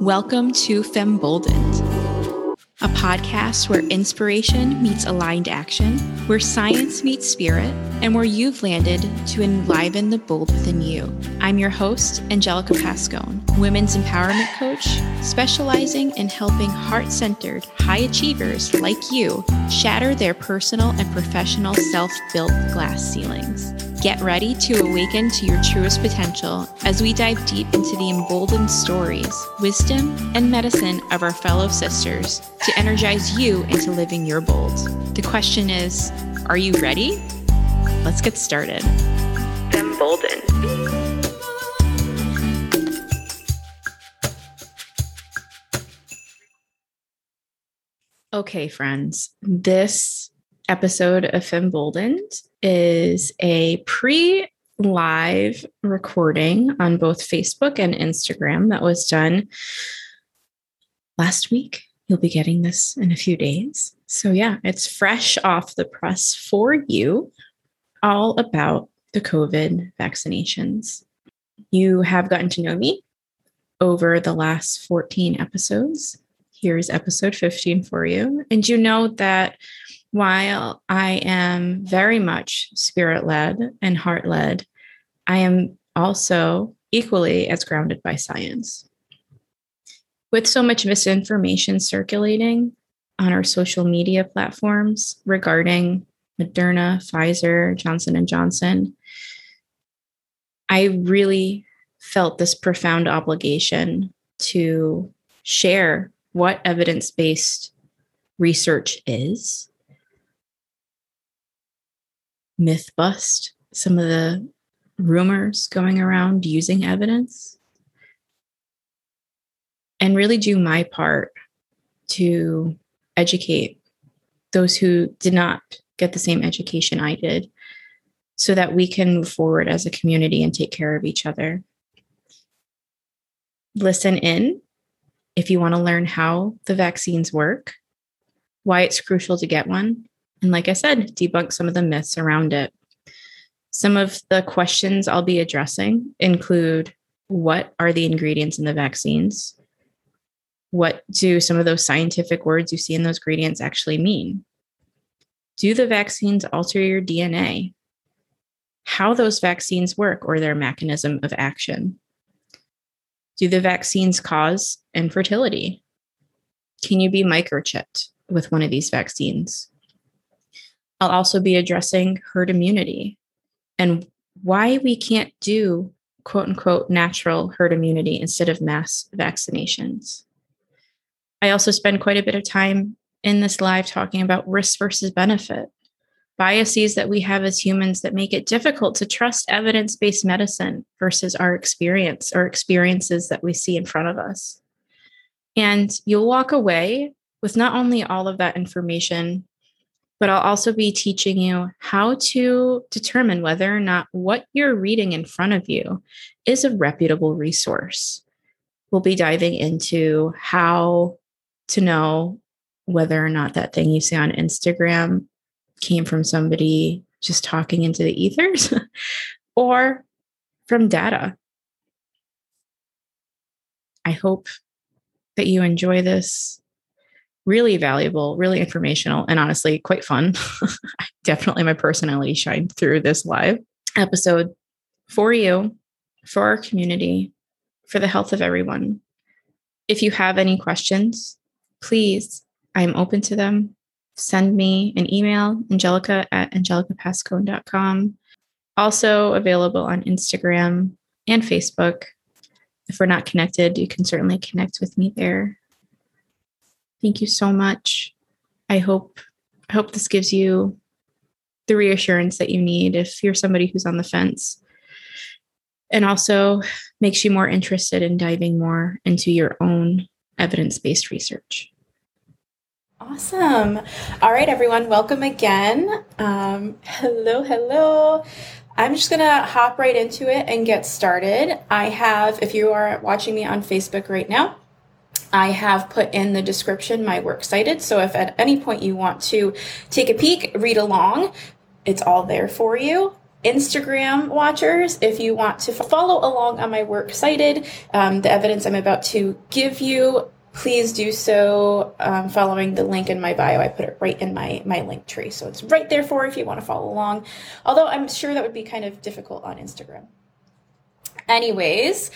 Welcome to Femboldened, a podcast where inspiration meets aligned action, where science meets spirit, and where you've landed to enliven the bold within you. I'm your host, Angelica Pascone, women's empowerment coach, specializing in helping heart centered, high achievers like you shatter their personal and professional self built glass ceilings. Get ready to awaken to your truest potential as we dive deep into the emboldened stories, wisdom, and medicine of our fellow sisters to energize you into living your bold. The question is Are you ready? Let's get started. Emboldened. Okay, friends, this episode of Femboldened is a pre live recording on both Facebook and Instagram that was done last week. You'll be getting this in a few days. So, yeah, it's fresh off the press for you, all about the COVID vaccinations. You have gotten to know me over the last 14 episodes. Here's episode 15 for you. And you know that while I am very much spirit led and heart led, I am also equally as grounded by science. With so much misinformation circulating on our social media platforms regarding Moderna, Pfizer, Johnson and Johnson, I really felt this profound obligation to share what evidence-based research is myth bust some of the rumors going around using evidence and really do my part to educate those who did not get the same education I did so that we can move forward as a community and take care of each other. Listen in if you want to learn how the vaccines work, why it's crucial to get one, and like I said, debunk some of the myths around it. Some of the questions I'll be addressing include what are the ingredients in the vaccines? What do some of those scientific words you see in those ingredients actually mean? Do the vaccines alter your DNA? How those vaccines work or their mechanism of action? Do the vaccines cause infertility? Can you be microchipped with one of these vaccines? I'll also be addressing herd immunity and why we can't do quote unquote natural herd immunity instead of mass vaccinations. I also spend quite a bit of time in this live talking about risk versus benefit, biases that we have as humans that make it difficult to trust evidence based medicine versus our experience or experiences that we see in front of us. And you'll walk away with not only all of that information but I'll also be teaching you how to determine whether or not what you're reading in front of you is a reputable resource. We'll be diving into how to know whether or not that thing you see on Instagram came from somebody just talking into the ethers or from data. I hope that you enjoy this really valuable, really informational, and honestly quite fun. Definitely my personality shined through this live episode for you, for our community, for the health of everyone. If you have any questions, please, I'm open to them. Send me an email, angelica at angelicapascone.com. Also available on Instagram and Facebook. If we're not connected, you can certainly connect with me there. Thank you so much. I hope I hope this gives you the reassurance that you need if you're somebody who's on the fence. And also makes you more interested in diving more into your own evidence-based research. Awesome. All right, everyone, welcome again. Um, hello, hello. I'm just going to hop right into it and get started. I have, if you are watching me on Facebook right now, I have put in the description my works cited. So if at any point you want to take a peek, read along, it's all there for you. Instagram watchers, if you want to follow along on my work cited, um, the evidence I'm about to give you, please do so um, following the link in my bio. I put it right in my, my link tree. So it's right there for if you want to follow along. Although I'm sure that would be kind of difficult on Instagram. Anyways,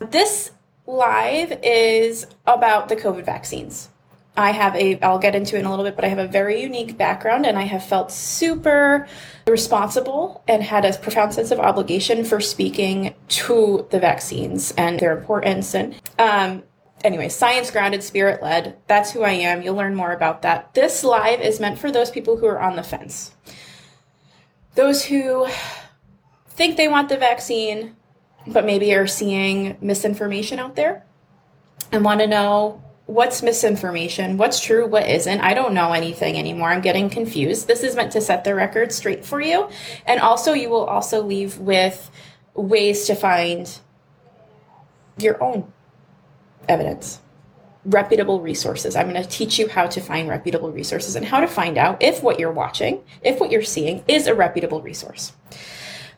this live is about the COVID vaccines. I have a, I'll get into it in a little bit, but I have a very unique background and I have felt super responsible and had a profound sense of obligation for speaking to the vaccines and their importance. And, um, anyway, science grounded, spirit led. That's who I am. You'll learn more about that. This live is meant for those people who are on the fence. Those who think they want the vaccine, but maybe are seeing misinformation out there and want to know what's misinformation, what's true, what isn't. I don't know anything anymore. I'm getting confused. This is meant to set the record straight for you. And also, you will also leave with ways to find your own evidence. Reputable resources. I'm going to teach you how to find reputable resources and how to find out if what you're watching, if what you're seeing is a reputable resource.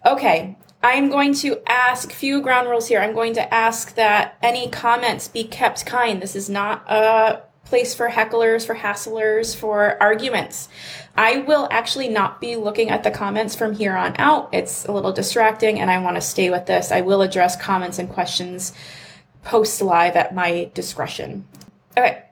Okay, I'm going to ask few ground rules here. I'm going to ask that any comments be kept kind. This is not a place for hecklers, for hasslers, for arguments. I will actually not be looking at the comments from here on out. It's a little distracting and I want to stay with this. I will address comments and questions post live at my discretion. Okay.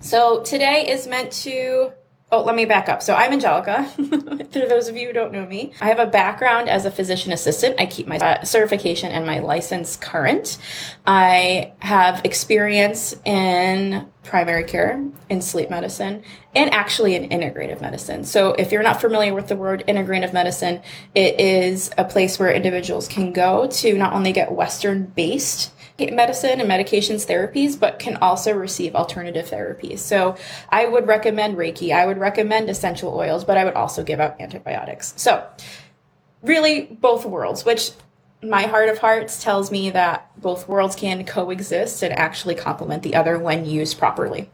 So today is meant to Oh, let me back up. So I'm Angelica. For those of you who don't know me, I have a background as a physician assistant. I keep my uh, certification and my license current. I have experience in primary care, in sleep medicine, and actually in integrative medicine. So if you're not familiar with the word integrative medicine, it is a place where individuals can go to not only get Western based medicine and medications therapies, but can also receive alternative therapies. So I would recommend Reiki. I would recommend essential oils, but I would also give out antibiotics. So really both worlds, which my heart of hearts tells me that both worlds can coexist and actually complement the other when used properly.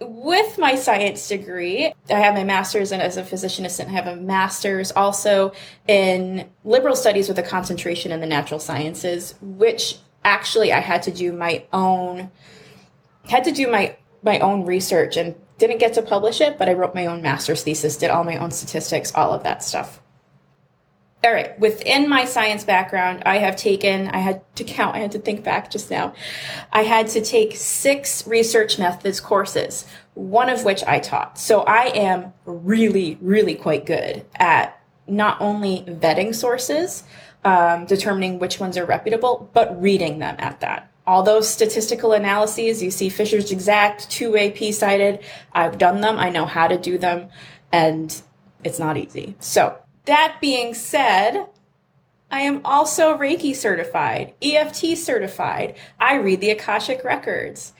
With my science degree, I have my master's and as a physician assistant, I have a master's also in liberal studies with a concentration in the natural sciences, which actually I had to do my own had to do my my own research and didn't get to publish it, but I wrote my own master's thesis, did all my own statistics, all of that stuff. All right, within my science background, I have taken, I had to count, I had to think back just now. I had to take six research methods courses, one of which I taught. So I am really, really quite good at not only vetting sources, um, determining which ones are reputable, but reading them at that. All those statistical analyses, you see Fisher's exact, two-way p-sided, I've done them, I know how to do them, and it's not easy. So that being said, I am also Reiki certified, EFT certified. I read the Akashic records.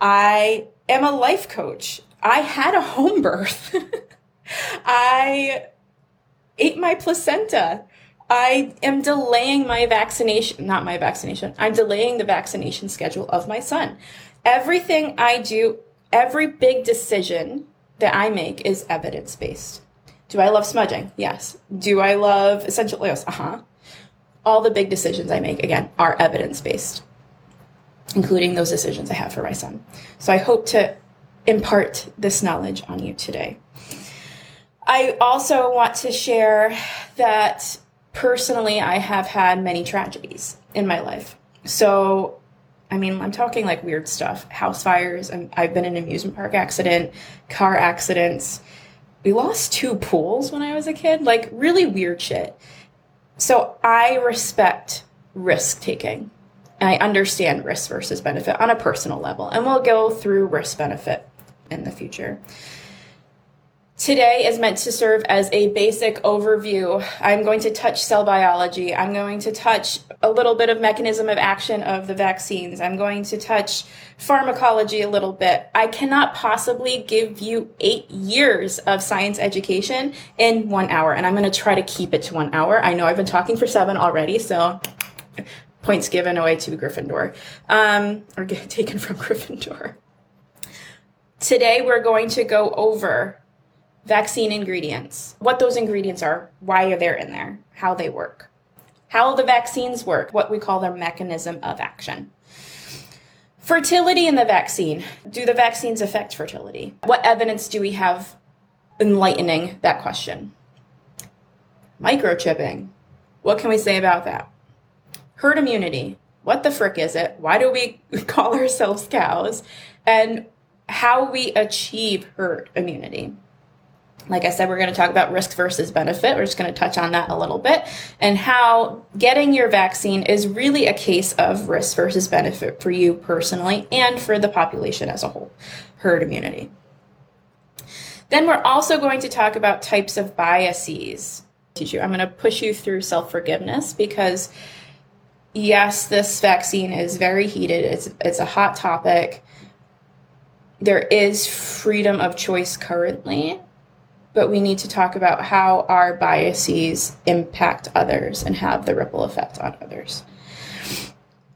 I am a life coach. I had a home birth. I ate my placenta. I am delaying my vaccination, not my vaccination, I'm delaying the vaccination schedule of my son. Everything I do, every big decision that I make is evidence based. Do I love smudging? Yes. Do I love essential oils? Uh huh. All the big decisions I make, again, are evidence based, including those decisions I have for my son. So I hope to impart this knowledge on you today. I also want to share that personally, I have had many tragedies in my life. So, I mean, I'm talking like weird stuff house fires. And i have been in an amusement park accident, car accidents. We lost two pools when I was a kid, like really weird shit. So, I respect risk taking. I understand risk versus benefit on a personal level. And we'll go through risk benefit in the future. Today is meant to serve as a basic overview. I'm going to touch cell biology. I'm going to touch a little bit of mechanism of action of the vaccines. I'm going to touch pharmacology a little bit. I cannot possibly give you eight years of science education in one hour, and I'm going to try to keep it to one hour. I know I've been talking for seven already, so points given away to Gryffindor, um, or taken from Gryffindor. Today we're going to go over vaccine ingredients, what those ingredients are, why are they're in there, how they work, how the vaccines work, what we call their mechanism of action. Fertility in the vaccine. Do the vaccines affect fertility? What evidence do we have enlightening that question? Microchipping. What can we say about that? Herd immunity. What the frick is it? Why do we call ourselves cows? And how we achieve herd immunity. Like I said, we're going to talk about risk versus benefit. We're just going to touch on that a little bit and how getting your vaccine is really a case of risk versus benefit for you personally and for the population as a whole, herd immunity. Then we're also going to talk about types of biases. I'm going to push you through self forgiveness because, yes, this vaccine is very heated. It's, it's a hot topic. There is freedom of choice currently but we need to talk about how our biases impact others and have the ripple effect on others.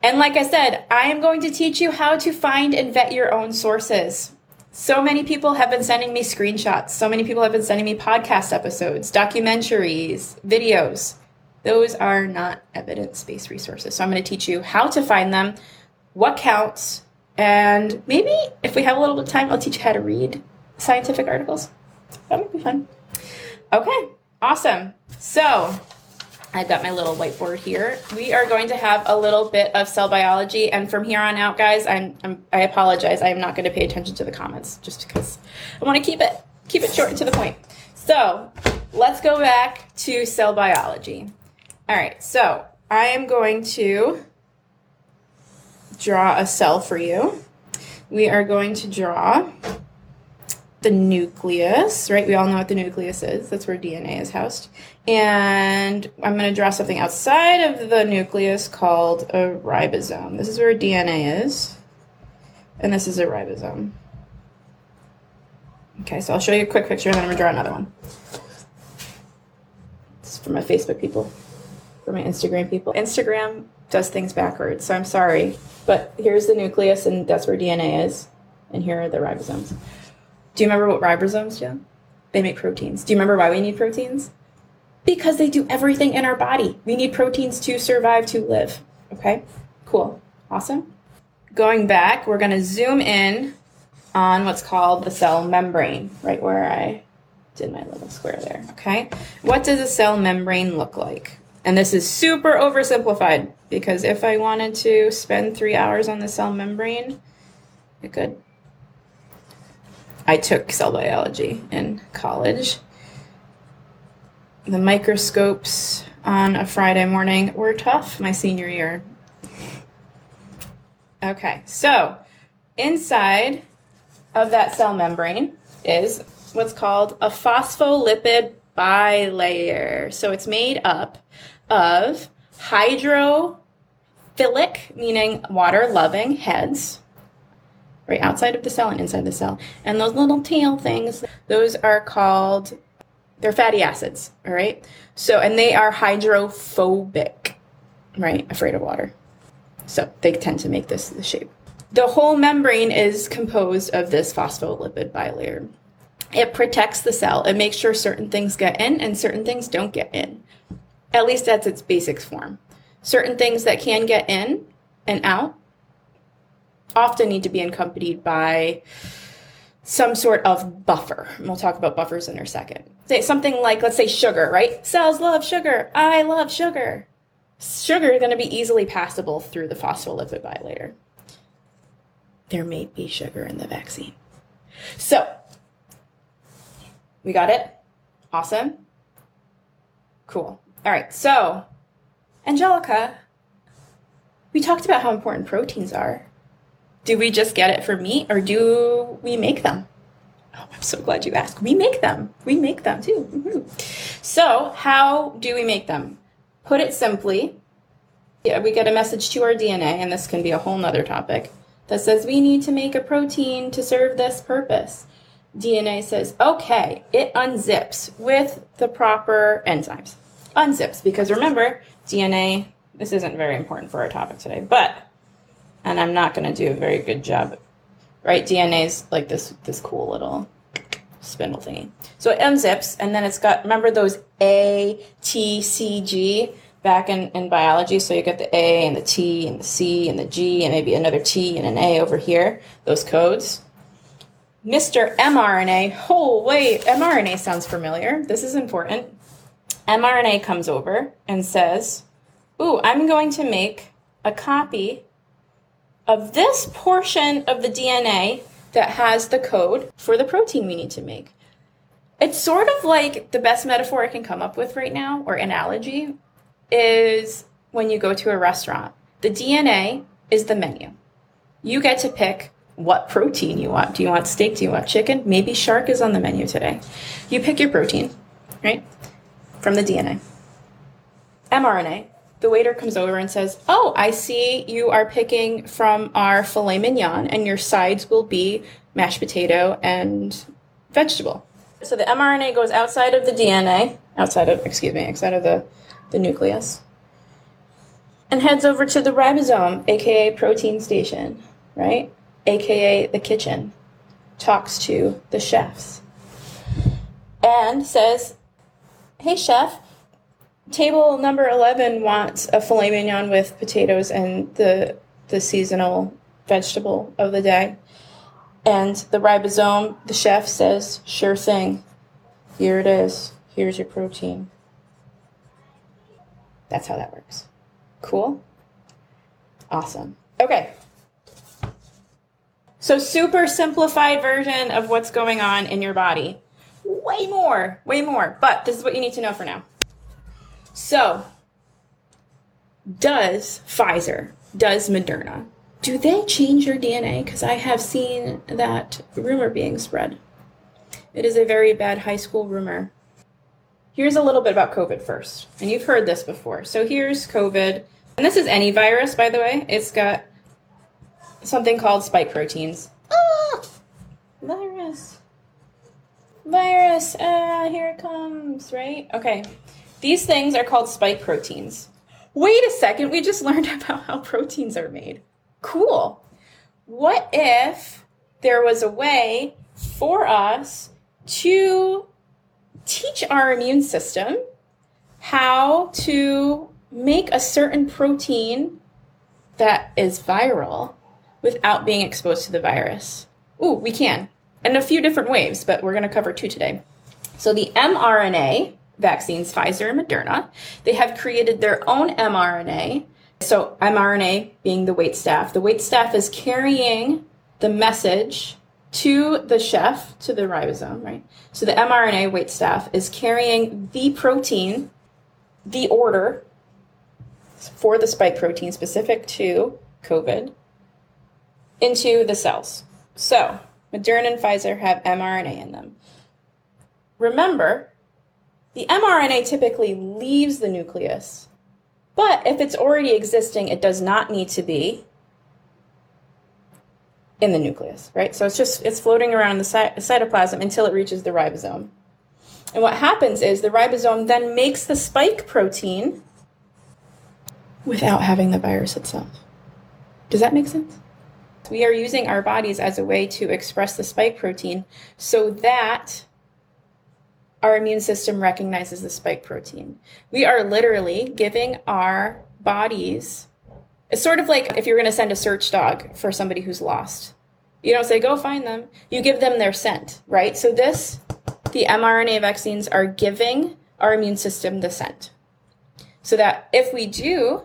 And like I said, I am going to teach you how to find and vet your own sources. So many people have been sending me screenshots. So many people have been sending me podcast episodes, documentaries, videos. Those are not evidence based resources. So I'm going to teach you how to find them, what counts, and maybe if we have a little bit of time, I'll teach you how to read scientific articles. That would be fun. Okay, awesome. So I've got my little whiteboard here. We are going to have a little bit of cell biology, and from here on out, guys, I'm, I'm I apologize. I am not going to pay attention to the comments just because I want to keep it keep it short and to the point. So let's go back to cell biology. All right, so I am going to draw a cell for you. We are going to draw the nucleus, right? We all know what the nucleus is. That's where DNA is housed. And I'm going to draw something outside of the nucleus called a ribosome. This is where DNA is. And this is a ribosome. Okay, so I'll show you a quick picture and then I'm going to draw another one. Is for my Facebook people, for my Instagram people. Instagram does things backwards, so I'm sorry. But here's the nucleus, and that's where DNA is. And here are the ribosomes. Do you remember what ribosomes do? They make proteins. Do you remember why we need proteins? Because they do everything in our body. We need proteins to survive, to live. Okay, cool. Awesome. Going back, we're going to zoom in on what's called the cell membrane, right where I did my little square there. Okay, what does a cell membrane look like? And this is super oversimplified because if I wanted to spend three hours on the cell membrane, I could. I took cell biology in college. The microscopes on a Friday morning were tough my senior year. Okay, so inside of that cell membrane is what's called a phospholipid bilayer. So it's made up of hydrophilic, meaning water loving heads, right outside of the cell and inside the cell. And those little tail things, those are called they're fatty acids, all right? So and they are hydrophobic, right? Afraid of water. So they tend to make this the shape. The whole membrane is composed of this phospholipid bilayer. It protects the cell. It makes sure certain things get in and certain things don't get in. At least that's its basic form. Certain things that can get in and out often need to be accompanied by some sort of buffer. And we'll talk about buffers in a second. Say something like, let's say sugar, right? Cells love sugar. I love sugar. Sugar is going to be easily passable through the phospholipid bilayer. There may be sugar in the vaccine. So, we got it? Awesome. Cool. All right. So, Angelica, we talked about how important proteins are do we just get it for meat or do we make them? Oh, I'm so glad you asked. We make them. We make them too. Mm-hmm. So, how do we make them? Put it simply, yeah, we get a message to our DNA, and this can be a whole nother topic, that says we need to make a protein to serve this purpose. DNA says, okay, it unzips with the proper enzymes. Unzips, because remember, DNA, this isn't very important for our topic today, but I'm not going to do a very good job. Right? DNA is like this this cool little spindle thingy. So it unzips, and then it's got, remember those A, T, C, G back in, in biology? So you get the A and the T and the C and the G and maybe another T and an A over here, those codes. Mr. mRNA, oh, wait, mRNA sounds familiar. This is important. mRNA comes over and says, Ooh, I'm going to make a copy of this portion of the DNA that has the code for the protein we need to make. It's sort of like the best metaphor I can come up with right now, or analogy, is when you go to a restaurant. The DNA is the menu. You get to pick what protein you want. Do you want steak? Do you want chicken? Maybe shark is on the menu today. You pick your protein, right? From the DNA. mRNA the waiter comes over and says, Oh, I see you are picking from our filet mignon, and your sides will be mashed potato and vegetable. So the mRNA goes outside of the DNA, outside of, excuse me, outside of the, the nucleus, and heads over to the ribosome, aka protein station, right? aka the kitchen, talks to the chefs, and says, Hey, chef, table number 11 wants a filet mignon with potatoes and the the seasonal vegetable of the day. And the ribosome the chef says sure thing. Here it is. Here's your protein. That's how that works. Cool? Awesome. Okay. So super simplified version of what's going on in your body. Way more way more. But this is what you need to know for now so, does Pfizer, does Moderna, do they change your DNA? Because I have seen that rumor being spread. It is a very bad high school rumor. Here's a little bit about COVID first. And you've heard this before. So here's COVID. And this is any virus, by the way. It's got something called spike proteins. Ah! Virus. Virus. Ah, here it comes, right? Okay. These things are called spike proteins. Wait a second, we just learned about how proteins are made. Cool. What if there was a way for us to teach our immune system how to make a certain protein that is viral without being exposed to the virus? Ooh, we can. In a few different ways, but we're going to cover two today. So the mRNA vaccines, Pfizer and Moderna. They have created their own mRNA. So, mRNA being the wait staff. The wait staff is carrying the message to the chef, to the ribosome, right? So, the mRNA wait staff is carrying the protein, the order for the spike protein specific to COVID into the cells. So, Moderna and Pfizer have mRNA in them. Remember, the mRNA typically leaves the nucleus, but if it's already existing, it does not need to be in the nucleus, right? So it's just it's floating around in the cytoplasm until it reaches the ribosome. And what happens is the ribosome then makes the spike protein without having the virus itself. Does that make sense? We are using our bodies as a way to express the spike protein so that our immune system recognizes the spike protein. We are literally giving our bodies, it's sort of like if you're going to send a search dog for somebody who's lost. You don't say, go find them. You give them their scent, right? So, this, the mRNA vaccines are giving our immune system the scent. So that if we do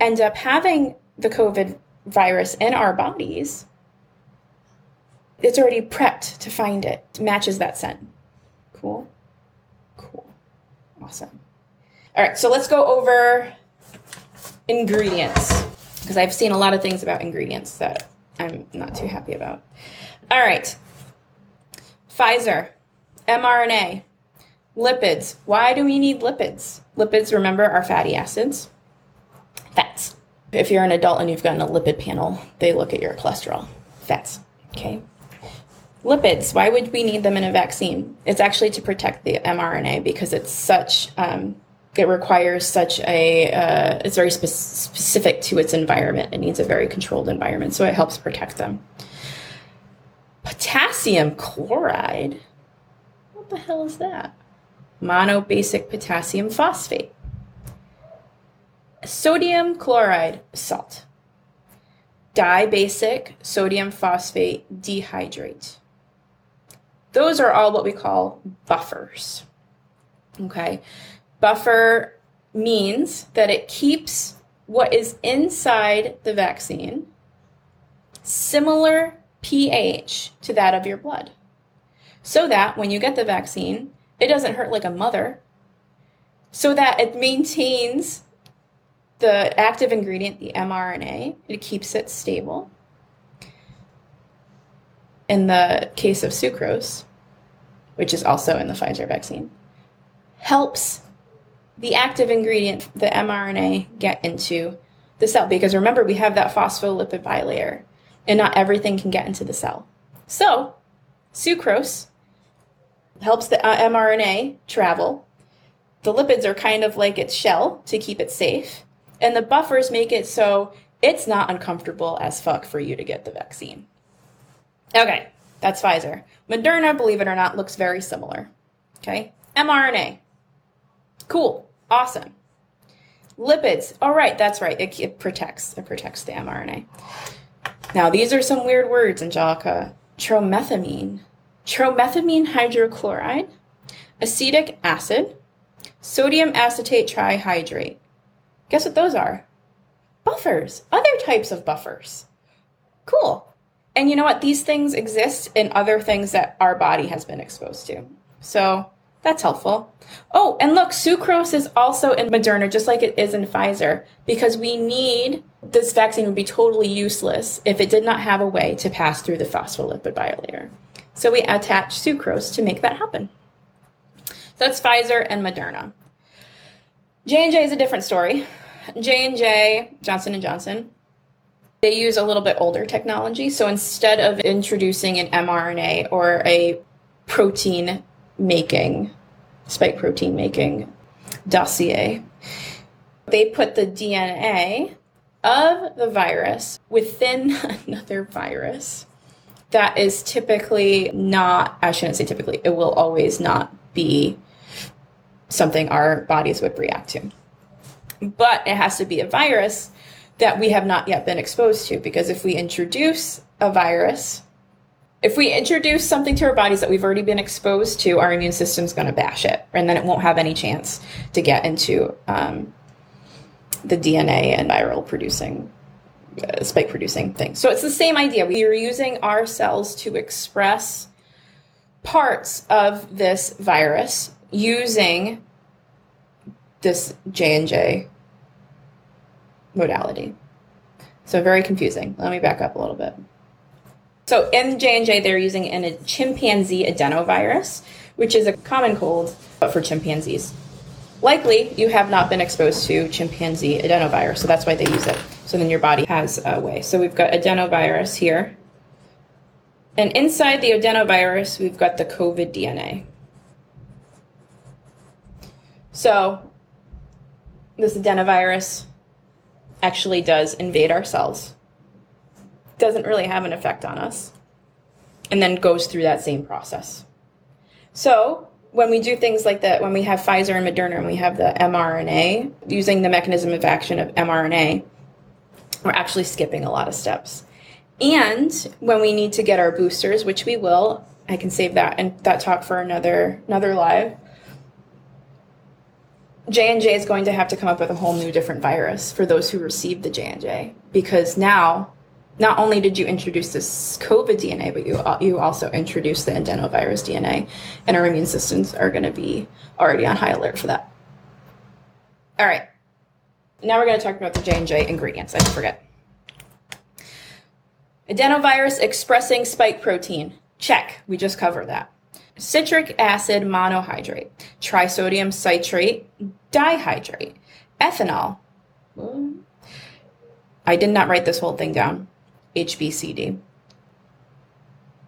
end up having the COVID virus in our bodies, it's already prepped to find it, matches that scent. Cool. Cool. Awesome. All right, so let's go over ingredients because I've seen a lot of things about ingredients that I'm not too happy about. All right. Pfizer, mRNA, lipids. Why do we need lipids? Lipids, remember, are fatty acids. Fats. If you're an adult and you've gotten a lipid panel, they look at your cholesterol. Fats. Okay. Lipids, why would we need them in a vaccine? It's actually to protect the mRNA because it's such, um, it requires such a, uh, it's very spe- specific to its environment. It needs a very controlled environment, so it helps protect them. Potassium chloride. what the hell is that? Monobasic potassium phosphate. Sodium chloride salt. Dibasic sodium phosphate dihydrate. Those are all what we call buffers. Okay. Buffer means that it keeps what is inside the vaccine similar pH to that of your blood. So that when you get the vaccine, it doesn't hurt like a mother. So that it maintains the active ingredient, the mRNA, it keeps it stable. In the case of sucrose, which is also in the Pfizer vaccine, helps the active ingredient, the mRNA, get into the cell. Because remember, we have that phospholipid bilayer, and not everything can get into the cell. So, sucrose helps the uh, mRNA travel. The lipids are kind of like its shell to keep it safe. And the buffers make it so it's not uncomfortable as fuck for you to get the vaccine. Okay, that's Pfizer. Moderna, believe it or not, looks very similar. Okay, mRNA. Cool, awesome. Lipids, all right, that's right. It, it protects. It protects the mRNA. Now, these are some weird words, Angelica. Tromethamine, tromethamine hydrochloride, acetic acid, sodium acetate trihydrate. Guess what those are? Buffers, other types of buffers. Cool. And you know what? These things exist in other things that our body has been exposed to. So that's helpful. Oh, and look, sucrose is also in Moderna, just like it is in Pfizer, because we need this vaccine would be totally useless if it did not have a way to pass through the phospholipid bilayer. So we attach sucrose to make that happen. So That's Pfizer and Moderna. J&J is a different story. J&J, Johnson & Johnson, they use a little bit older technology. So instead of introducing an mRNA or a protein making, spike protein making dossier, they put the DNA of the virus within another virus that is typically not, I shouldn't say typically, it will always not be something our bodies would react to. But it has to be a virus that we have not yet been exposed to because if we introduce a virus, if we introduce something to our bodies that we've already been exposed to, our immune system's going to bash it, and then it won't have any chance to get into um, the DNA and viral producing, uh, spike producing things. So it's the same idea. We are using our cells to express parts of this virus using this J&J modality. So very confusing. Let me back up a little bit. So in J&J, they're using a chimpanzee adenovirus, which is a common cold, but for chimpanzees. Likely, you have not been exposed to chimpanzee adenovirus, so that's why they use it. So then your body has a way. So we've got adenovirus here. And inside the adenovirus, we've got the COVID DNA. So this adenovirus actually does invade our cells, doesn't really have an effect on us, and then goes through that same process. So when we do things like that, when we have Pfizer and Moderna and we have the mRNA, using the mechanism of action of mRNA, we're actually skipping a lot of steps. And when we need to get our boosters, which we will, I can save that and that talk for another another live. J&J is going to have to come up with a whole new different virus for those who received the J&J because now not only did you introduce this COVID DNA, but you you also introduced the adenovirus DNA, and our immune systems are going to be already on high alert for that. All right, now we're going to talk about the J and J ingredients. I forget. Adenovirus expressing spike protein. Check. We just covered that citric acid monohydrate, trisodium citrate dihydrate, ethanol. I did not write this whole thing down. HBCD.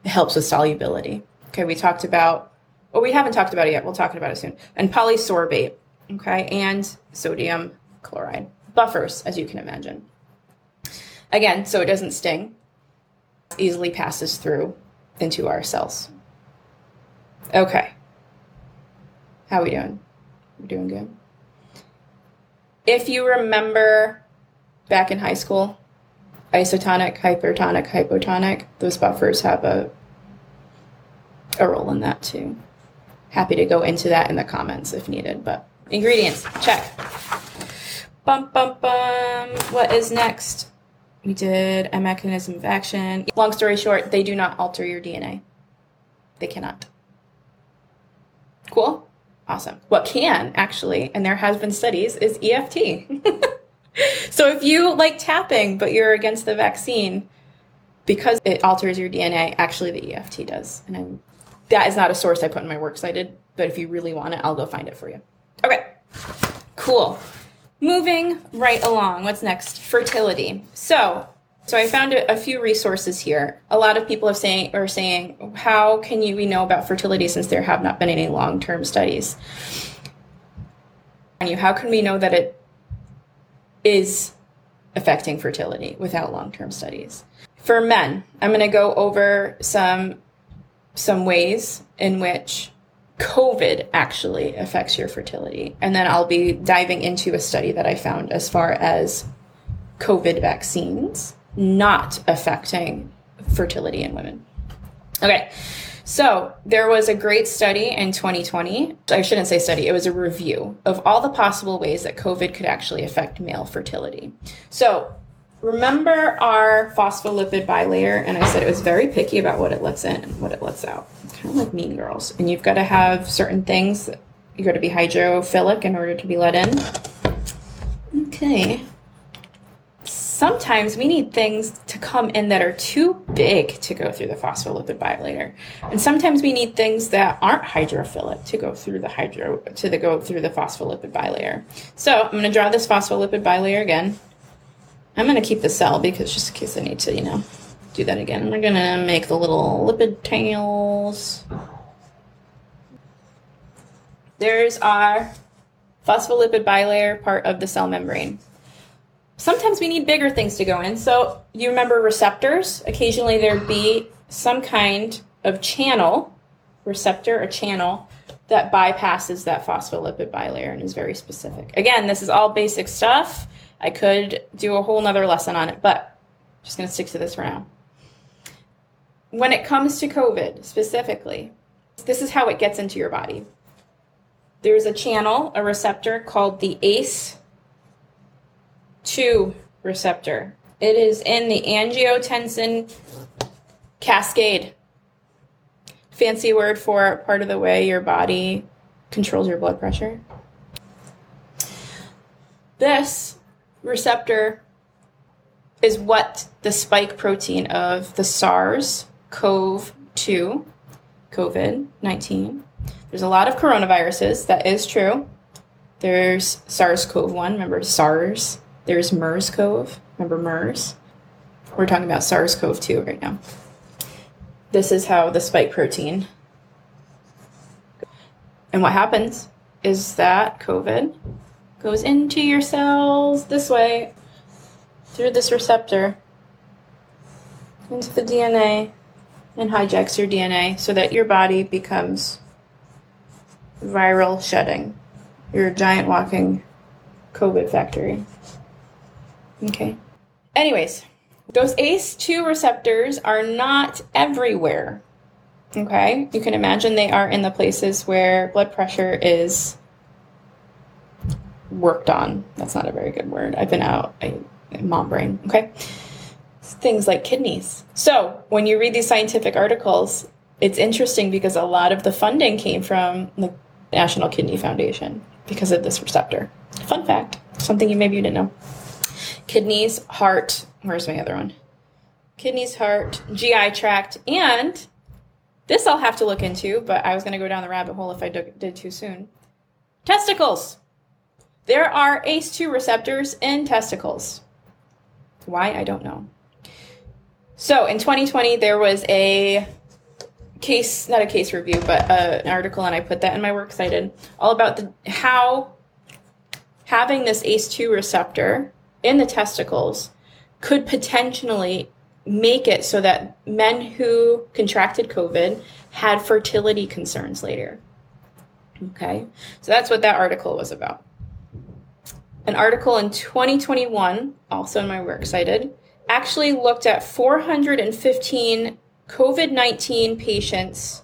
It helps with solubility. Okay, we talked about, well, we haven't talked about it yet. We'll talk about it soon. And polysorbate, okay, and sodium chloride. Buffers, as you can imagine. Again, so it doesn't sting, easily passes through into our cells. Okay. How we doing? We're doing good. If you remember back in high school, isotonic, hypertonic, hypotonic, those buffers have a a role in that too. Happy to go into that in the comments if needed, but ingredients, check. Bum bum bum. What is next? We did a mechanism of action. Long story short, they do not alter your DNA. They cannot. Cool? Awesome. What can actually, and there has been studies, is EFT. so if you like tapping, but you're against the vaccine, because it alters your DNA, actually the EFT does. And I'm, that is not a source I put in my works cited, but if you really want it, I'll go find it for you. Okay, cool. Moving right along, what's next? Fertility. So, so I found a, few resources here. A lot of people have saying are saying, how can you we know about fertility since there have not been any long-term studies? And you, how can we know that it is affecting fertility without long-term studies? For men, I'm going to go over some some ways in which COVID actually affects your fertility. And then I'll be diving into a study that I found as far as COVID vaccines not affecting fertility in women. Okay, so there was a great study in 2020. I shouldn't say study, it was a review of all the possible ways that COVID could actually affect male fertility. So remember our phospholipid bilayer, and I said it was very picky about what it lets in and what it lets out. It's kind of like mean girls. And you've got to have certain things, You've got to be hydrophilic in order to be let in. Okay. Sometimes we need things to come in that are too big to go through the phospholipid bilayer. And sometimes we need things that aren't hydrophilic to go through the hydro to the go through the phospholipid bilayer. So I'm going to draw this phospholipid bilayer again. I'm going to keep the cell because just in case I need to, you know, do that again. We're going to make the little lipid tails. There's our phospholipid bilayer part of the cell membrane. Sometimes we need bigger things to go in. So you remember receptors? Occasionally there'd be some kind of channel, receptor, a channel that bypasses that phospholipid bilayer and is very specific. Again, this is all basic stuff. I could do a whole nother lesson on it, but I'm just going to stick to this for now. When it comes to COVID specifically, this is how it gets into your body. There's a channel, a receptor called the ACE2 receptor. It is in the angiotensin cascade. Fancy word for part of the way your body controls your blood pressure. This receptor is what the spike protein of the SARS CoV 2, COVID 19. There's a lot of coronaviruses, that is true. There's SARS CoV 1, remember SARS. There's MERS CoV. remember MERS. We're talking about SARS CoV 2 right now. This is how the spike protein. And what happens is that COVID goes into your cells this way through this receptor into the DNA and hijacks your DNA so that your body becomes viral shedding. You're a giant walking COVID factory. Okay. Anyways, those ACE2 receptors are not everywhere. Okay? You can imagine they are in the places where blood pressure is worked on. That's not a very good word. I've been out, I, mom brain. Okay. Things like kidneys. So when you read these scientific articles, it's interesting because a lot of the funding came from the National Kidney Foundation because of this receptor. Fun fact, something you maybe you didn't know. Kidneys, heart, where's my other one? Kidneys, heart, GI tract, and this I'll have to look into, but I was going to go down the rabbit hole if I did too soon. Testicles. There are ACE2 receptors in testicles. Why? I don't know. So in 2020, there was a case, not a case review, but uh, an article, and I put that in my works cited, all about the, how having this ACE2 receptor in the testicles could potentially make it so that men who contracted COVID had fertility concerns later. Okay, so that's what that article was about. An article in 2021, also in my work cited, actually looked at 415 COVID 19 patients.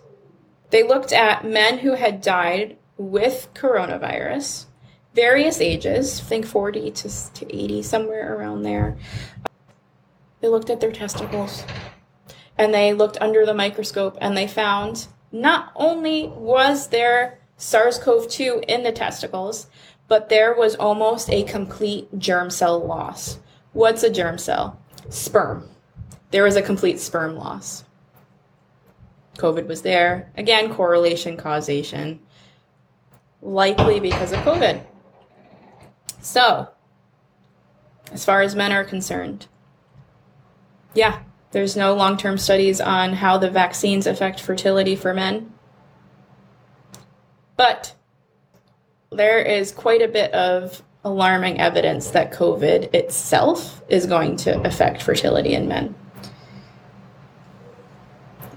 They looked at men who had died with coronavirus, various ages, think 40 to, to 80, somewhere around there. They looked at their testicles and they looked under the microscope and they found not only was there SARS CoV 2 in the testicles, but there was almost a complete germ cell loss. What's a germ cell? Sperm. There was a complete sperm loss. COVID was there. Again, correlation, causation. Likely because of COVID. So, as far as men are concerned, yeah, there's no long term studies on how the vaccines affect fertility for men. But there is quite a bit of alarming evidence that COVID itself is going to affect fertility in men.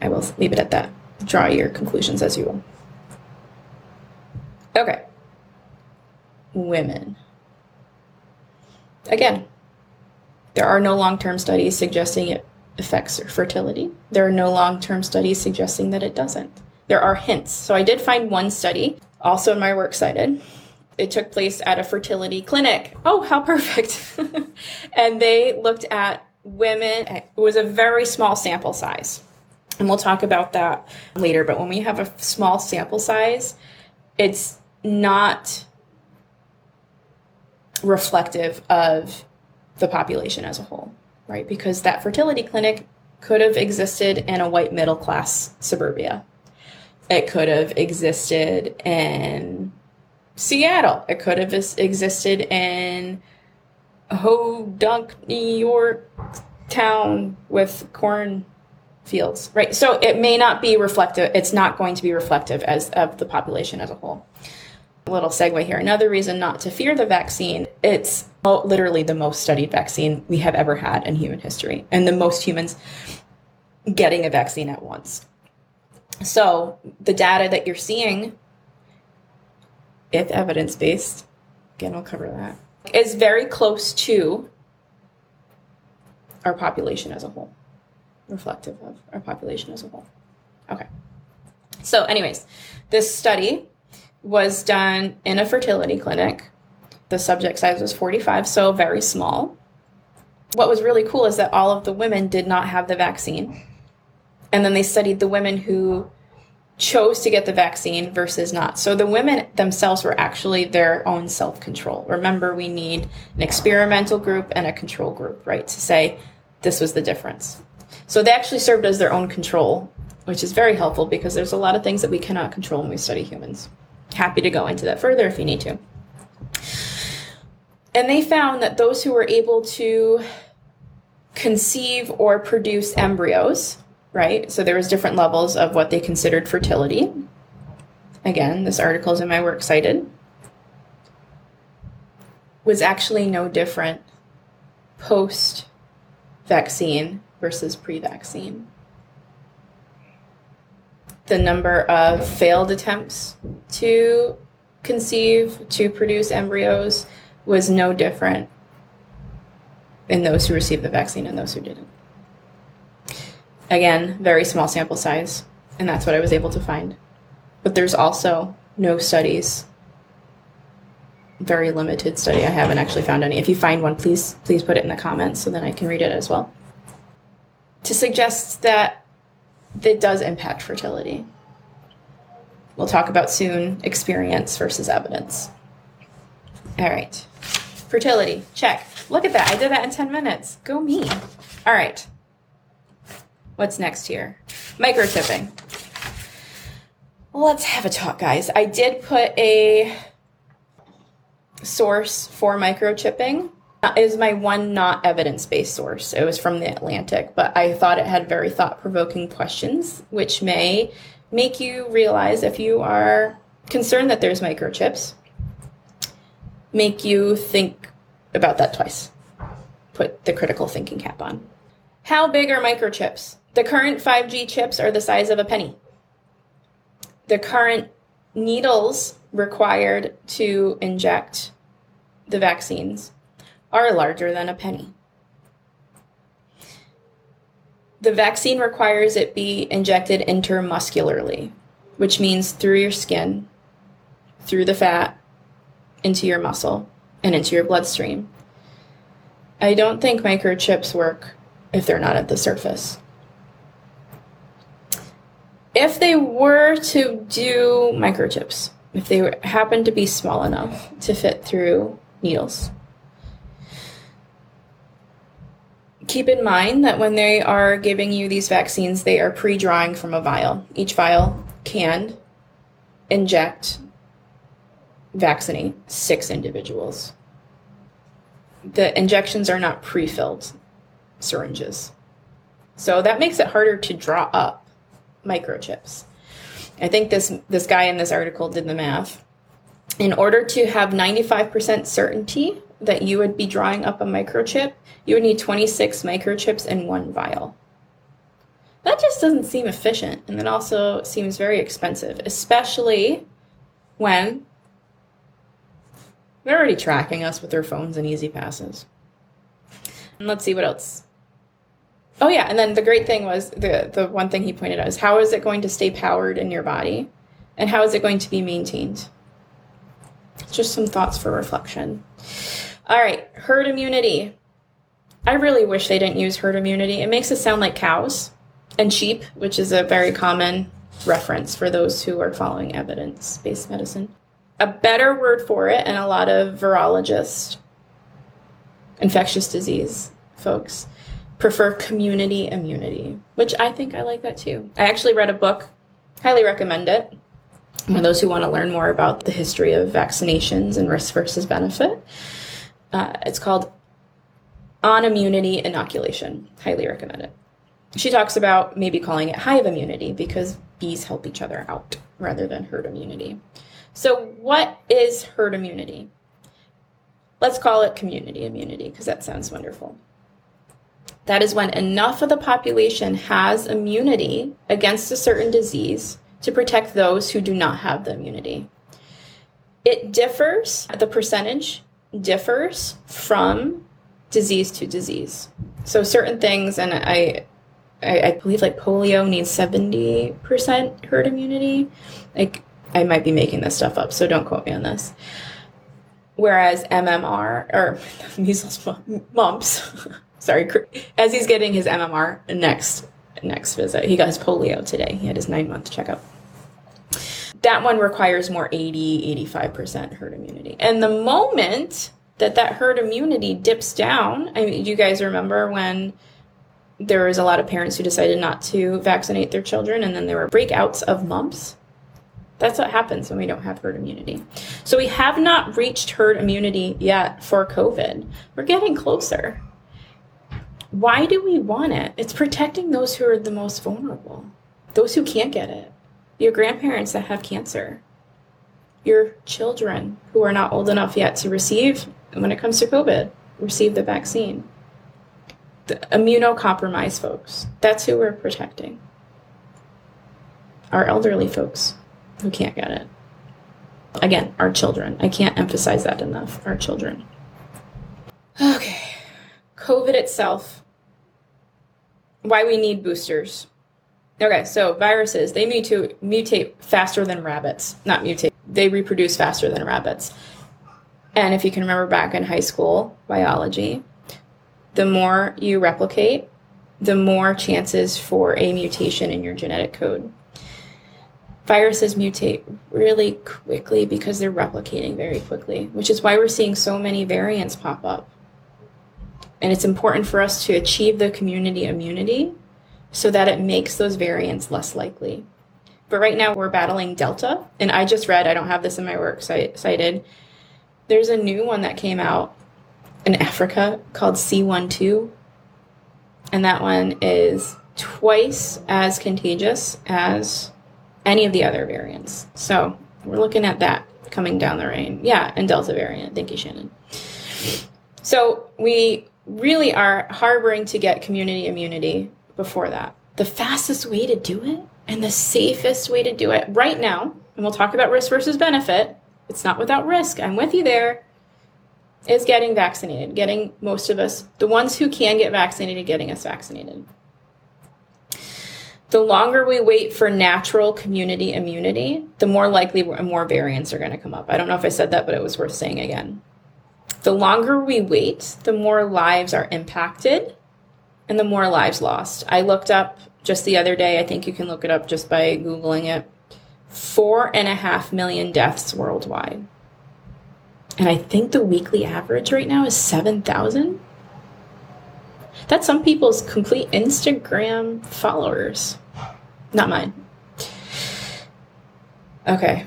I will leave it at that. Draw your conclusions as you will. Okay. Women. Again, there are no long term studies suggesting it affects fertility. There are no long term studies suggesting that it doesn't. There are hints. So I did find one study, also in my works cited. It took place at a fertility clinic. Oh, how perfect. and they looked at women, it was a very small sample size. And we'll talk about that later. But when we have a small sample size, it's not reflective of the population as a whole, right? Because that fertility clinic could have existed in a white middle class suburbia. It could have existed in Seattle. It could have existed in Hodunk, New York town with corn fields, right? So it may not be reflective. It's not going to be reflective as of the population as a whole. A little segue here. Another reason not to fear the vaccine. It's literally the most studied vaccine we have ever had in human history, and the most humans getting a vaccine at once. So the data that you're seeing, if evidence based, again, I'll cover that, is very close to our population as a whole, reflective of our population as a whole. Okay. So, anyways, this study was done in a fertility clinic. The subject size was 45, so very small. What was really cool is that all of the women did not have the vaccine and then they studied the women who chose to get the vaccine versus not. So the women themselves were actually their own self control. Remember, we need an experimental group and a control group, right, to say this was the difference. So they actually served as their own control, which is very helpful because there's a lot of things that we cannot control when we study humans. Happy to go into that further if you need to. And they found that those who were able to conceive or produce embryos right? So there was different levels of what they considered fertility. Again, this article is in my work cited. Was actually no different post vaccine versus pre vaccine. The number of failed attempts to conceive, to produce embryos, was no different in those who received the vaccine and those who didn't. Again, very small sample size, and that's what I was able to find. But there's also no studies. Very limited study. I haven't actually found any. If you find one, please please put it in the comments so then I can read it as well. To suggest that it does impact fertility. We'll talk about soon experience versus evidence. All right. Fertility, check. Look at that. I did that in 10 minutes. Go me. All right. What's next here? Microchipping. Let's have a talk, guys. I did put a source for microchipping. Is my one not evidence based source. It was from the Atlantic, but I thought it had very thought provoking questions, which may make you realize if you are concerned that there's microchips, make you think about that twice. Put the critical thinking cap on. How big are microchips? The current 5G chips are the size of a penny. The current needles required to inject the vaccines are larger than a penny. The vaccine requires it be injected intramuscularly, which means through your skin, through the fat, into your muscle, and into your bloodstream. I don't think microchips work if they're not at the surface. If they were to do microchips, if they happen to be small enough to fit through needles, keep in mind that when they are giving you these vaccines, they are pre drawing from a vial. Each vial can inject, vaccinate six individuals. The injections are not pre filled syringes. So that makes it harder to draw up microchips. I think this this guy in this article did the math. In order to have 95% certainty that you would be drawing up a microchip, you would need 26 microchips in one vial. That just doesn't seem efficient, and it also seems very expensive, especially when they're already tracking us with their phones and E-ZPasses. And let's see what else. Oh yeah, and then the great thing was the the one thing he pointed out is how is it going to stay powered in your body, and how is it going to be maintained? Just some thoughts for reflection. All right, herd immunity. I really wish they didn't use herd immunity. It makes it sound like cows and sheep, which is a very common reference for those who are following evidence based medicine. A better word for it, and a lot of virologists, infectious disease folks, prefer community immunity, which I think I like that too. I actually read a book, highly recommend it. For those who want to learn more about the history of vaccinations and risk versus benefit, uh, it's called On Immunity Inoculation. Highly recommend it. She talks about maybe calling it hive immunity because bees help each other out rather than herd immunity. So, what is herd immunity? Let's call it community immunity because that sounds wonderful. That is when enough of the population has immunity against a certain disease to protect those who do not have the immunity. It differs, the percentage differs from disease to disease. So certain things, and I, I, I believe like polio needs 70% herd immunity. Like I might be making this stuff up, so don't quote me on this. Whereas MMR or measles, mumps, sorry, as he's getting his MMR next next visit, he got his polio today. He had his nine month checkup. That one requires more 80, 85% herd immunity. And the moment that that herd immunity dips down, I mean, you guys remember when there was a lot of parents who decided not to vaccinate their children and then there were breakouts of mumps? That's what happens when we don't have herd immunity. So we have not reached herd immunity yet for COVID. We're getting closer. Why do we want it? It's protecting those who are the most vulnerable, those who can't get it your grandparents that have cancer, your children who are not old enough yet to receive, when it comes to COVID, receive the vaccine. The immunocompromised folks, that's who we're protecting. Our elderly folks who can't get it. Again, our children. I can't emphasize that enough. Our children. Okay. COVID itself. Why we need boosters. Okay, so viruses, they mutate, mutate faster than rabbits. Not mutate, they reproduce faster than rabbits. And if you can remember back in high school biology, the more you replicate, the more chances for a mutation in your genetic code. Viruses mutate really quickly because they're replicating very quickly, which is why we're seeing so many variants pop up. And it's important for us to achieve the community immunity so that it makes those variants less likely. But right now we're battling Delta, and I just read, I don't have this in my work cited, there's a new one that came out in Africa called C12, and that one is twice as contagious as any of the other variants. So we're looking at that coming down the rain. Yeah, and Delta variant. Thank you, Shannon. So we really are harboring to get community immunity before that. The fastest way to do it and the safest way to do it right now, and we'll talk about risk versus benefit, it's not without risk. I'm with you there. Is getting vaccinated, getting most of us, the ones who can get vaccinated, getting us vaccinated. The longer we wait for natural community immunity, the more likely more variants are going to come up. I don't know if I said that, but it was worth saying again. The longer we wait, the more lives are impacted and the more lives lost. I looked up just the other day, I think you can look it up just by Googling it four and a half million deaths worldwide. And I think the weekly average right now is 7,000. That's some people's complete Instagram followers. Not mine. Okay.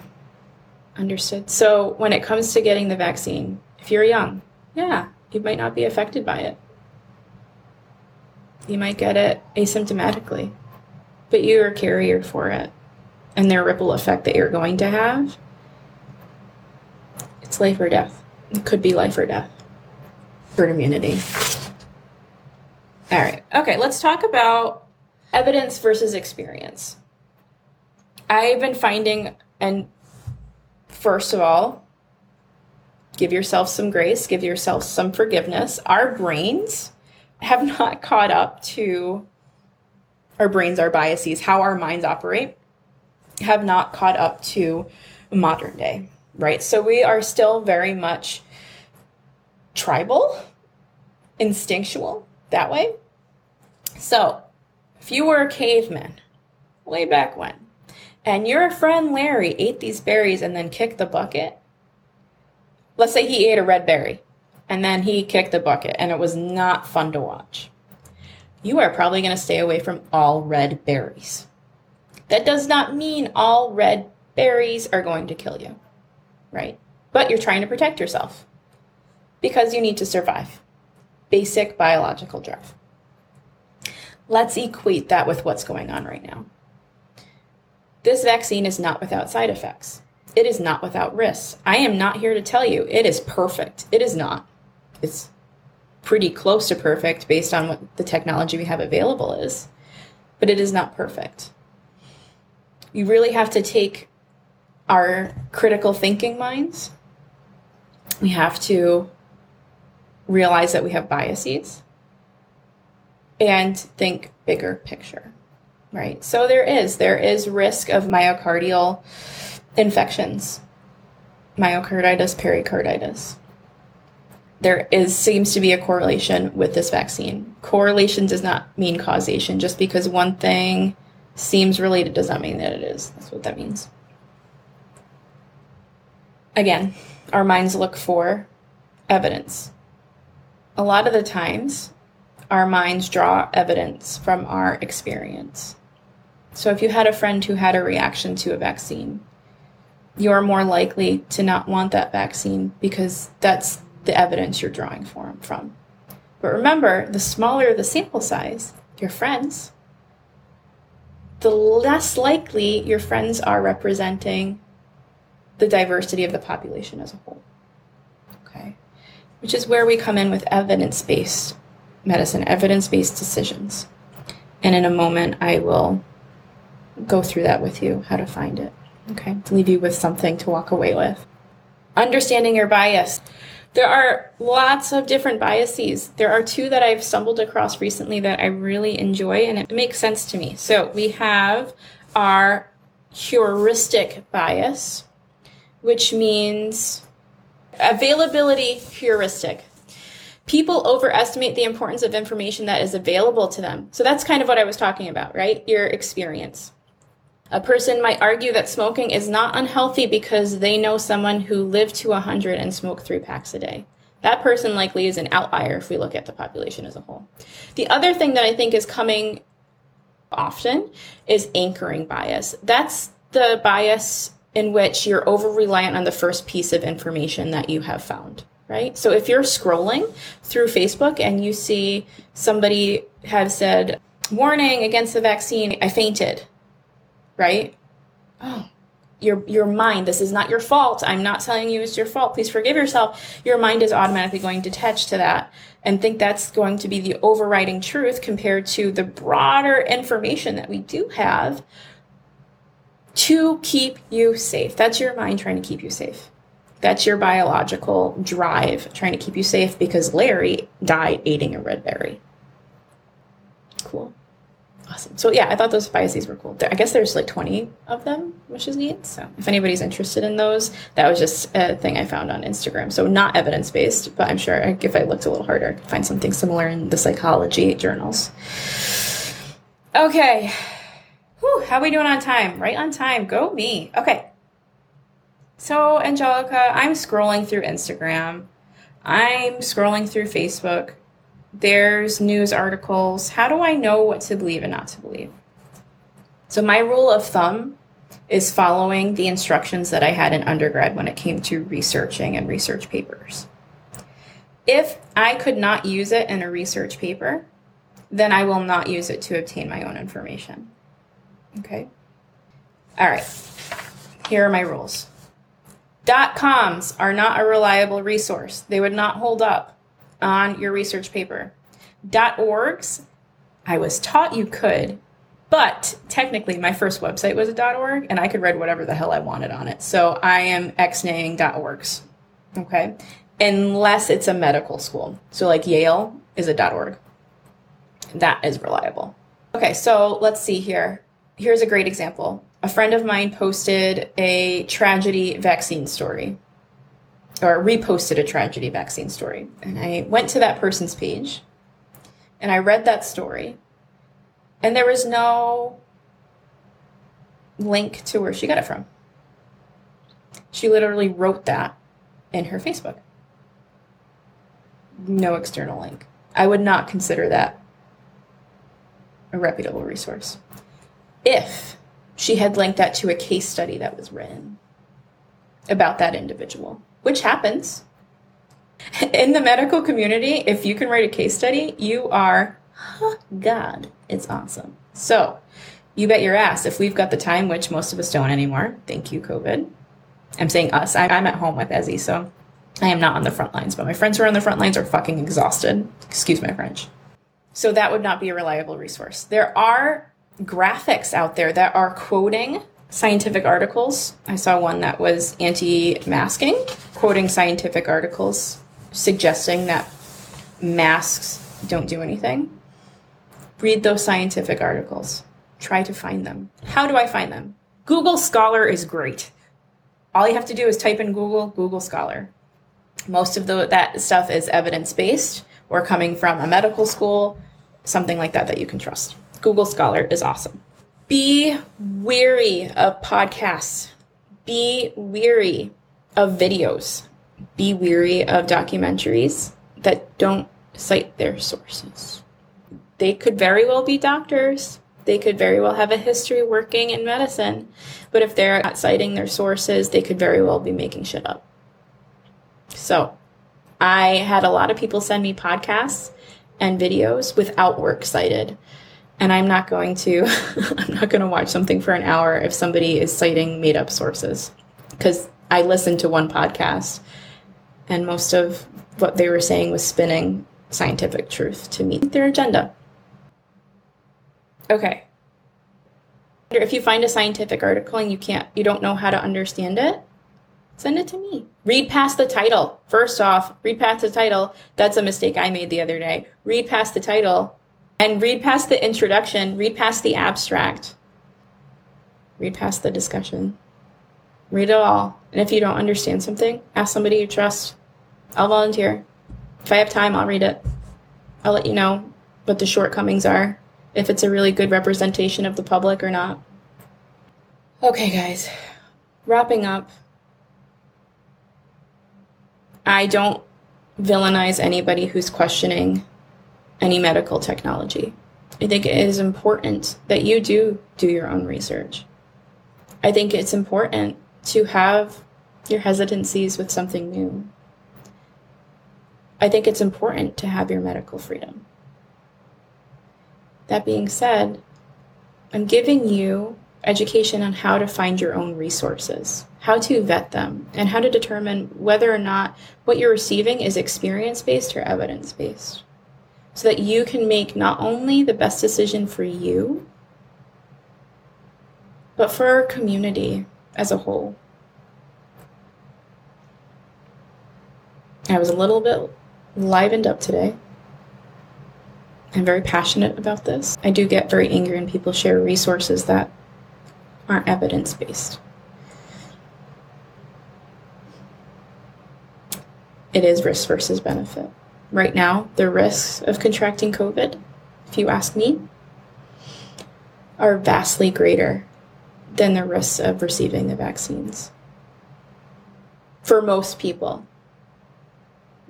Understood. So, when it comes to getting the vaccine, if you're young, yeah, you might not be affected by it. You might get it asymptomatically, but you're a carrier for it. And their ripple effect that you're going to have, it's life or death. It could be life or death. Herd immunity. All right. Okay, let's talk about evidence versus experience. I've been finding, and first of all, give yourself some grace, give yourself some forgiveness. Our brains have not caught up to our brains, our biases, how our minds operate, have not caught up to modern day, right? So we are still very much tribal, instinctual that way. So if you were a caveman way back when, and your friend Larry ate these berries and then kicked the bucket, let's say he ate a red berry and then he kicked the bucket and it was not fun to watch. You are probably going to stay away from all red berries. That does not mean all red berries are going to kill you, right? But you're trying to protect yourself because you need to survive. Basic biological drive. Let's equate that with what's going on right now. This vaccine is not without side effects. It is not without risks. I am not here to tell you it is perfect. It is not it's pretty close to perfect based on what the technology we have available is, but it is not perfect. You really have to take our critical thinking minds. We have to realize that we have biases and think bigger picture, right? So there is there is risk of myocardial infections, myocarditis, pericarditis there is seems to be a correlation with this vaccine. Correlation does not mean causation. Just because one thing seems related does not mean that it is. That's what that means. Again, our minds look for evidence. A lot of the times, our minds draw evidence from our experience. So if you had a friend who had a reaction to a vaccine, you're more likely to not want that vaccine because that's the evidence you're drawing from. But remember, the smaller the sample size, your friends, the less likely your friends are representing the diversity of the population as a whole. Okay? Which is where we come in with evidence based medicine, evidence based decisions. And in a moment, I will go through that with you, how to find it. Okay? To leave you with something to walk away with. Understanding your bias. There are lots of different biases. There are two that I've stumbled across recently that I really enjoy and it makes sense to me. So we have our heuristic bias, which means availability heuristic. People overestimate the importance of information that is available to them. So that's kind of what I was talking about, right? Your experience. A person might argue that smoking is not unhealthy because they know someone who lived to 100 and smoked three packs a day. That person likely is an outlier if we look at the population as a whole. The other thing that I think is coming often is anchoring bias. That's the bias in which you're over reliant on the first piece of information that you have found, right? So if you're scrolling through Facebook and you see somebody have said, warning against the vaccine, I fainted right? Oh, your your mind, this is not your fault. I'm not telling you it's your fault. Please forgive yourself. Your mind is automatically going to attach to that and think that's going to be the overriding truth compared to the broader information that we do have to keep you safe. That's your mind trying to keep you safe. That's your biological drive trying to keep you safe because Larry died eating a red berry. Cool. Awesome. So yeah, I thought those biases were cool. I guess there's like 20 of them, which is neat. So if anybody's interested in those, that was just a thing I found on Instagram. So not evidence based, but I'm sure if I looked a little harder, I could find something similar in the psychology journals. Okay. Whew, how are we doing on time? Right on time. Go me. Okay. So, Angelica, I'm scrolling through Instagram. I'm scrolling through Facebook. There's news articles. How do I know what to believe and not to believe? So, my rule of thumb is following the instructions that I had in undergrad when it came to researching and research papers. If I could not use it in a research paper, then I will not use it to obtain my own information. Okay? All right. Here are my rules. Dot coms are not a reliable resource. They would not hold up on your research paper. Orgs, I was taught you could, but technically my first website was a org and I could write whatever the hell I wanted on it. So I am xnaying orgs. Okay? Unless it's a medical school. So like Yale is a org. That is reliable. Okay, so let's see here here's a great example. A friend of mine posted a tragedy vaccine story or reposted a tragedy vaccine story. And I went to that person's page and I read that story. And there was no link to where she got it from. She literally wrote that in her Facebook. No external link. I would not consider that a reputable resource if she had linked that to a case study that was written about that individual, which happens. In the medical community, if you can write a case study, you are, God, it's awesome. So, you bet your ass if we've got the time, which most of us don't anymore. Thank you, COVID. I'm saying us. I'm at home with Ezzy, so I am not on the front lines, but my friends who are on the front lines are fucking exhausted. Excuse my French. So that would not be a reliable resource. There are graphics out there that are quoting scientific articles. I saw one that was anti masking, quoting scientific articles suggesting that masks don't do anything. Read those scientific articles. Try to find them. How do I find them? Google Scholar is great. All you have to do is type in Google, Google Scholar. Most of the, that stuff is evidence based or coming from a medical school, something like that that you can trust. Google Scholar is awesome. Be weary of podcasts. Be weary of videos. Be weary of documentaries that don't cite their sources. They could very well be doctors. They could very well have a history working in medicine. But if they're not citing their sources, they could very well be making shit up. So, I had a lot of people send me podcasts and videos without work cited and I'm not going to I'm not going to watch something for an hour if somebody is citing made up sources because I listened to one podcast and most of what they were saying was spinning scientific truth to meet their agenda. Okay. If you find a scientific article and you can't you don't know how to understand it, send it to me. Read past the title. First off, read past the title. That's a mistake I made the other day. Read past the title and read past the introduction, read past the abstract, read past the discussion. Read it all. And if you don't understand something, ask somebody you trust. I'll volunteer. If I have time, I'll read it. I'll let you know what the shortcomings are, if it's a really good representation of the public or not. Okay, guys, wrapping up. I don't villainize anybody who's questioning any medical technology. I think it is important that you do do your own research. I think it's important to have your hesitancies with something new. I think it's important to have your medical freedom. That being said, I'm giving you education on how to find your own resources, how to vet them, and how to determine whether or not what you're receiving is experience based or evidence based so that you can make not only the best decision for you, but for our community as a whole. I was a little bit livened up today. I'm very passionate about this. I do get very angry when people share resources that aren't evidence based. It is risk versus benefit. Right now, the risks of contracting COVID, if you ask me, are vastly greater than the risks of receiving the vaccines. For most people,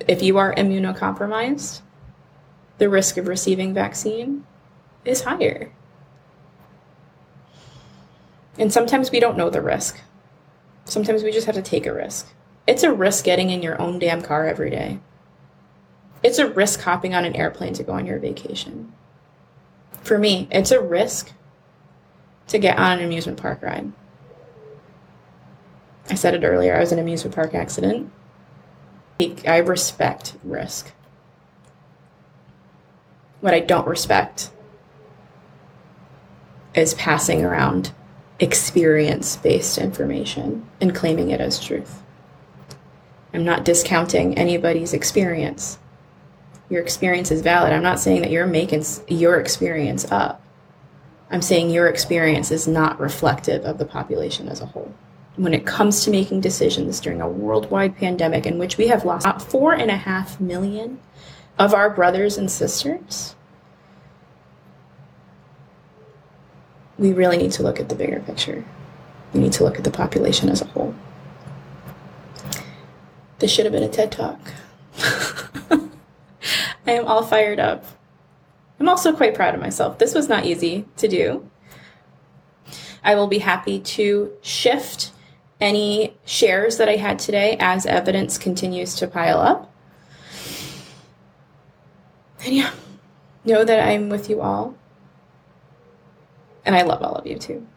if you are immunocompromised, the risk of receiving vaccine is higher. And sometimes we don't know the risk. Sometimes we just have to take a risk. It's a risk getting in your own damn car every day. It's a risk hopping on an airplane to go on your vacation. For me, it's a risk to get on an amusement park ride. I said it earlier, I was in an amusement park accident. I respect risk. What I don't respect is passing around experience based information and claiming it as truth. I'm not discounting anybody's experience. Your experience is valid. I'm not saying that you're making your experience up. I'm saying your experience is not reflective of the population as a whole. When it comes to making decisions during a worldwide pandemic in which we have lost four and a half million of our brothers and sisters, we really need to look at the bigger picture. We need to look at the population as a whole. This should have been a TED Talk. I am all fired up. I'm also quite proud of myself. This was not easy to do. I will be happy to shift any shares that I had today as evidence continues to pile up. And yeah, know that I'm with you all. And I love all of you too.